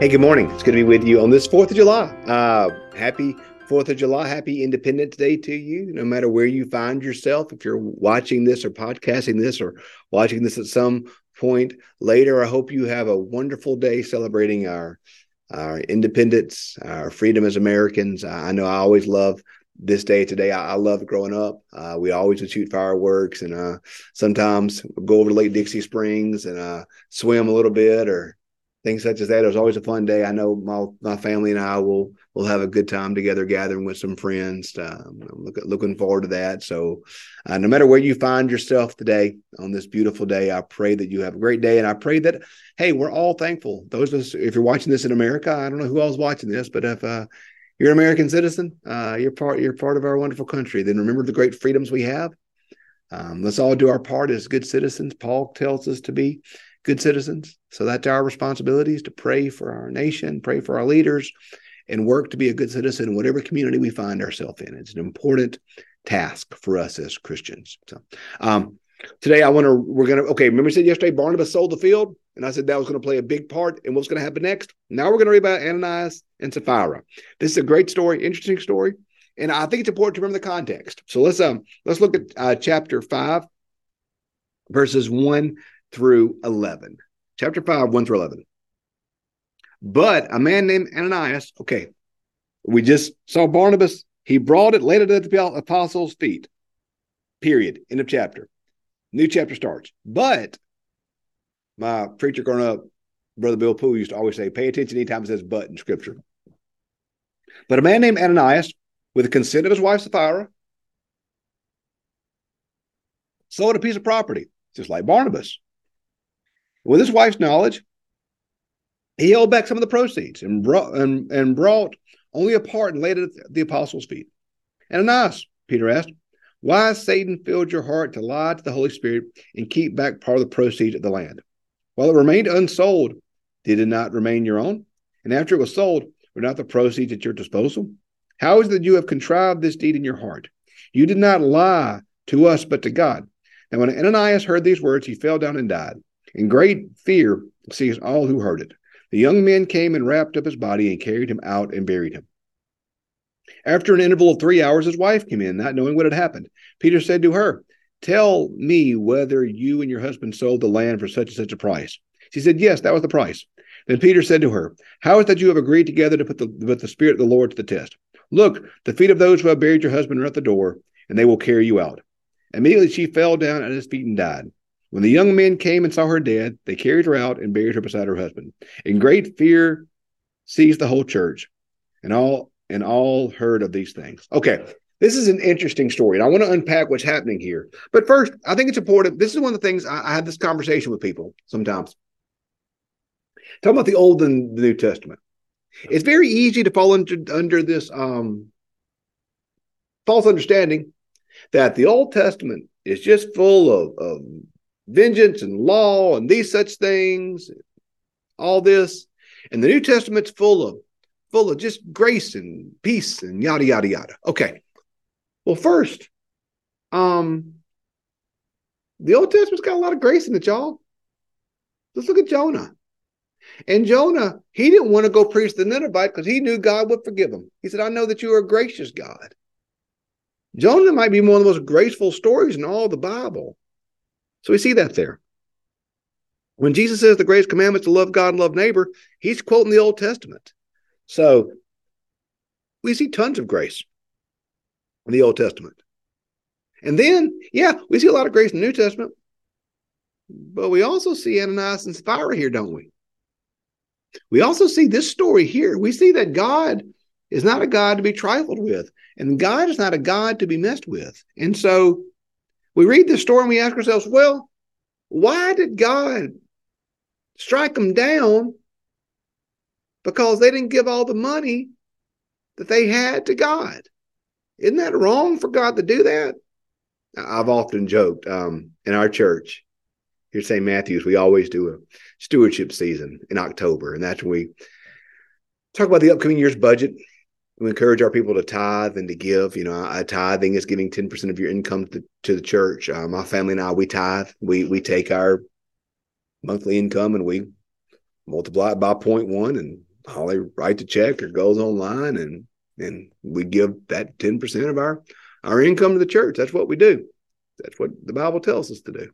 Hey, good morning. It's good to be with you on this 4th of July. Uh, happy 4th of July. Happy Independence Day to you, no matter where you find yourself. If you're watching this or podcasting this or watching this at some point later, I hope you have a wonderful day celebrating our, our independence, our freedom as Americans. I know I always love this day today. I, I loved growing up. Uh, we always would shoot fireworks and uh, sometimes go over to Lake Dixie Springs and uh, swim a little bit or things such as that. It was always a fun day. I know my my family and I will will have a good time together, gathering with some friends. Um, I'm look, looking forward to that. So, uh, no matter where you find yourself today on this beautiful day, I pray that you have a great day, and I pray that hey, we're all thankful. Those of us, if you're watching this in America, I don't know who else is watching this, but if uh, you're an American citizen, uh, you're part you're part of our wonderful country. Then remember the great freedoms we have. Um, let's all do our part as good citizens. Paul tells us to be good citizens. So that's our responsibilities to pray for our nation, pray for our leaders, and work to be a good citizen in whatever community we find ourselves in. It's an important task for us as Christians. So um, today I want to, we're to, okay, remember I said yesterday Barnabas sold the field? And I said that was going to play a big part in what's going to happen next. Now we're going to read about Ananias and Sapphira. This is a great story, interesting story. And I think it's important to remember the context. So let's um let's look at uh, chapter five, verses one through 11. Chapter 5, 1 through 11. But a man named Ananias, okay, we just saw Barnabas. He brought it, laid it at the apostles' feet. Period. End of chapter. New chapter starts. But my preacher growing up, Brother Bill Poole used to always say, pay attention anytime it says but in scripture. But a man named Ananias, with the consent of his wife Sapphira, sold a piece of property, just like Barnabas. With his wife's knowledge, he held back some of the proceeds and brought and, and brought only a part and laid it at the apostles' feet. Ananias, Peter asked, why Satan filled your heart to lie to the Holy Spirit and keep back part of the proceeds of the land? While it remained unsold, did it not remain your own? And after it was sold, were not the proceeds at your disposal? How is it that you have contrived this deed in your heart? You did not lie to us, but to God. And when Ananias heard these words, he fell down and died. In great fear seized all who heard it. The young men came and wrapped up his body and carried him out and buried him. After an interval of three hours, his wife came in, not knowing what had happened. Peter said to her, Tell me whether you and your husband sold the land for such and such a price. She said, Yes, that was the price. Then Peter said to her, How is that you have agreed together to put the, put the Spirit of the Lord to the test? Look, the feet of those who have buried your husband are at the door, and they will carry you out. Immediately she fell down at his feet and died. When the young men came and saw her dead, they carried her out and buried her beside her husband. And great fear seized the whole church, and all and all heard of these things. Okay, this is an interesting story, and I want to unpack what's happening here. But first, I think it's important. This is one of the things I, I have this conversation with people sometimes. Talking about the Old and the New Testament. It's very easy to fall under, under this um, false understanding that the Old Testament is just full of, of vengeance and law and these such things, all this. And the New Testament's full of full of just grace and peace and yada yada yada. Okay. Well, first, um, the Old Testament's got a lot of grace in it, y'all. Let's look at Jonah. And Jonah, he didn't want to go preach the Ninevite because he knew God would forgive him. He said, I know that you are a gracious God. Jonah might be one of the most graceful stories in all the Bible. So we see that there. When Jesus says the greatest commandment to love God and love neighbor, he's quoting the Old Testament. So we see tons of grace in the Old Testament. And then, yeah, we see a lot of grace in the New Testament, but we also see Ananias and Sapphira here, don't we? We also see this story here. We see that God is not a God to be trifled with, and God is not a God to be messed with. And so we read this story and we ask ourselves, well, why did God strike them down? Because they didn't give all the money that they had to God. Isn't that wrong for God to do that? I've often joked um, in our church here at St. Matthew's, we always do a stewardship season in October, and that's when we talk about the upcoming year's budget we encourage our people to tithe and to give. You know, a tithing is giving 10% of your income to, to the church. Uh, my family and I, we tithe. We we take our monthly income and we multiply it by 0.1 and Holly writes a check or goes online and and we give that 10% of our our income to the church. That's what we do. That's what the Bible tells us to do.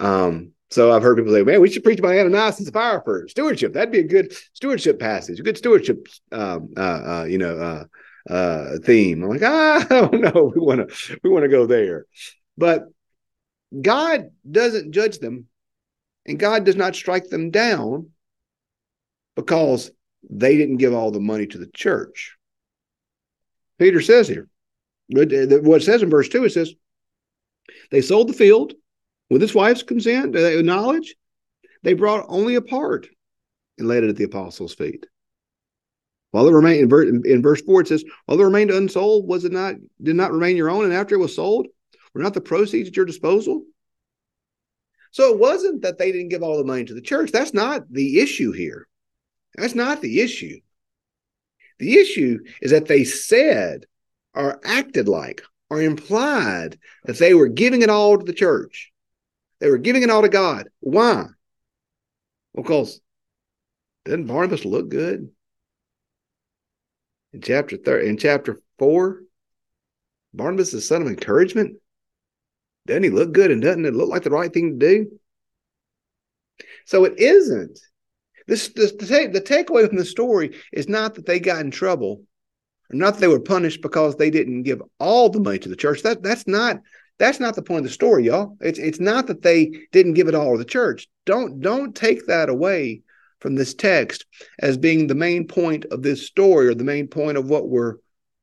Um, so I've heard people say, man, we should preach about Ananias and Sapphira for stewardship. That'd be a good stewardship passage, a good stewardship, um, uh, uh, you know, uh, uh, theme. I'm like, ah, I don't know. We want to, we want to go there. But God doesn't judge them and God does not strike them down because they didn't give all the money to the church. Peter says here, what it says in verse 2, it says, they sold the field with his wife's consent, knowledge. They brought only a part and laid it at the apostles' feet. While it remained in, verse 4, it says, While it remained unsold, was it not did not remain your own, and after it was sold, were not the proceeds at your disposal? So it wasn't that they didn't give all the money to the church. That's not the issue here. That's not the issue. The issue is that they said or acted like or implied that they were giving it all to the church. They were giving it all to God. Why? Because doesn't Barnabas look good? In chapter thir- in chapter four, Barnabas is the son of encouragement. Doesn't he look good and doesn't it look like the right thing to do? So it isn't. This, this the, take, the takeaway from the story is not that they got in trouble, or not that they were punished because they didn't give all the money to the church. That that's not that's not the point of the story, y'all. It's it's not that they didn't give it all to the church. Don't don't take that away from this text as being the main point of this story or the main point of what we're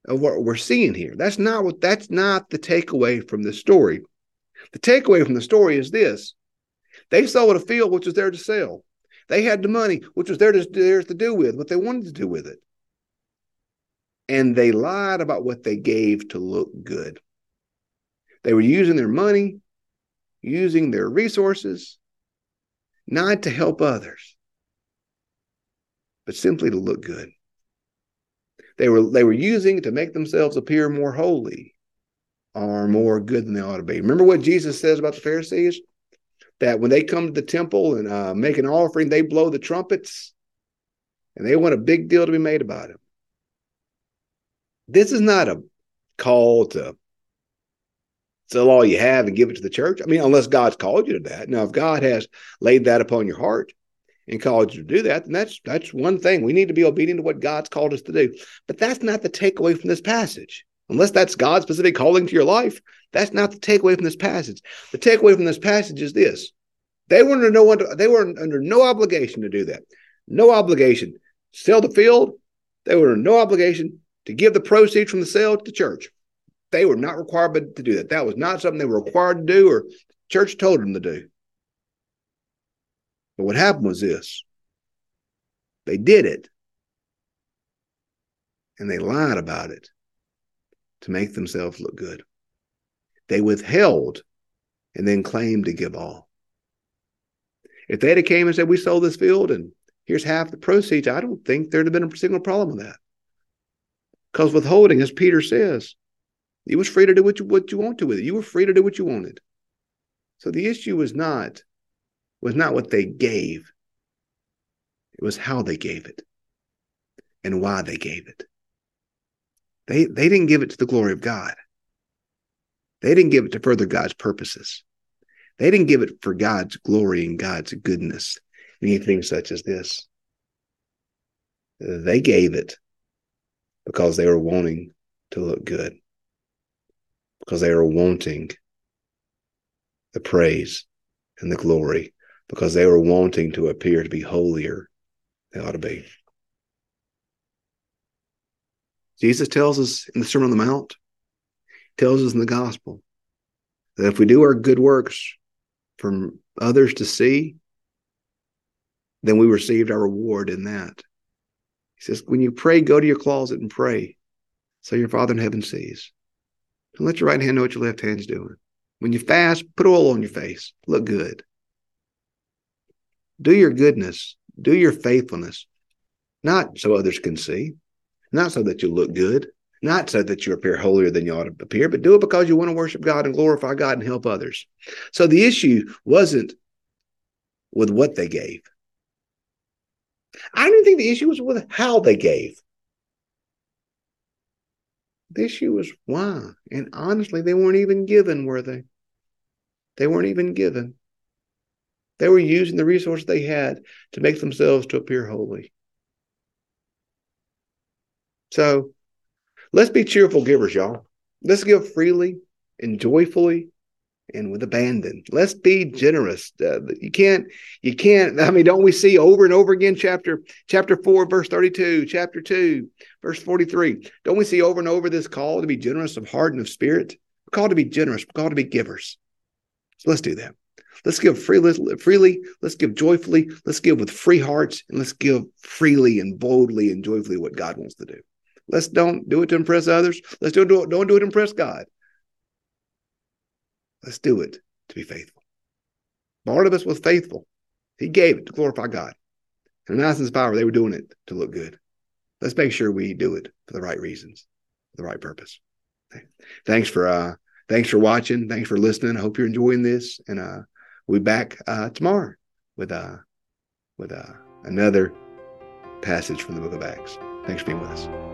of what we're seeing here. That's not what that's not the takeaway from the story. The takeaway from the story is this. They sold a field which was there to sell. They had the money which was there to, theirs to do with what they wanted to do with it. And they lied about what they gave to look good. They were using their money, using their resources, not to help others, but simply to look good. They were, they were using it to make themselves appear more holy or more good than they ought to be. Remember what Jesus says about the Pharisees? That when they come to the temple and uh, make an offering, they blow the trumpets and they want a big deal to be made about it. This is not a call to sell all you have and give it to the church. I mean, unless God's called you to that. Now, if God has laid that upon your heart and called you to do that, then that's that's one thing. We need to be obedient to what God's called us to do. But that's not the takeaway from this passage. Unless that's God's specific calling to your life, that's not the takeaway from this passage. The takeaway from this passage is this: they were under no they were under no obligation to do that. No obligation. Sell the field. They were under no obligation to give the proceeds from the sale to the church. They were not required to do that. That was not something they were required to do or church told them to do. But what happened was this they did it and they lied about it to make themselves look good. They withheld and then claimed to give all. If they'd have came and said, we sold this field and here's half the proceeds, I don't think there'd have been a single problem with that. Because withholding, as Peter says, you was free to do what you, what you want to with it. You were free to do what you wanted. So the issue was not was not what they gave. It was how they gave it and why they gave it. They they didn't give it to the glory of God. They didn't give it to further God's purposes. They didn't give it for God's glory and God's goodness, anything such as this. They gave it because they were wanting to look good because they were wanting the praise and the glory, because they were wanting to appear to be holier they ought to be. Jesus tells us in the Sermon on the Mount, tells us in the gospel that if we do our good works for others to see, then we received our reward in that. He says, when you pray, go to your closet and pray so your Father in heaven sees. Don't let your right hand know what your left hand's doing. When you fast, put oil on your face. Look good. Do your goodness. Do your faithfulness. Not so others can see. Not so that you look good. Not so that you appear holier than you ought to appear, but do it because you want to worship God and glorify God and help others. So the issue wasn't with what they gave. I don't think the issue was with how they gave. The issue was why. And honestly, they weren't even given, were they? They weren't even given. They were using the resources they had to make themselves to appear holy. So let's be cheerful givers, y'all. Let's give freely and joyfully and with abandon. Let's be generous. Uh, you can't, you can't. I mean, don't we see over and over again? Chapter chapter four, verse thirty-two, chapter two, verse forty-three. Don't we see over and over this call to be generous of heart and of spirit? We're called to be generous. We're called to be givers. So let's do that. Let's give freely, freely. Let's give joyfully. Let's give with free hearts, and let's give freely and boldly and joyfully what God wants to do. Let's don't do it to impress others. Let's don't do it. Don't do it to impress God. Let's do it to be faithful. Barnabas was faithful. He gave it to glorify God. Ananias and Sapphira, they were doing it to look good. Let's make sure we do it for the right reasons, for the right purpose. Thanks for uh thanks for watching. Thanks for listening. I hope you're enjoying this. And uh we'll be back uh tomorrow with uh with uh another passage from the book of Acts. Thanks for being with us.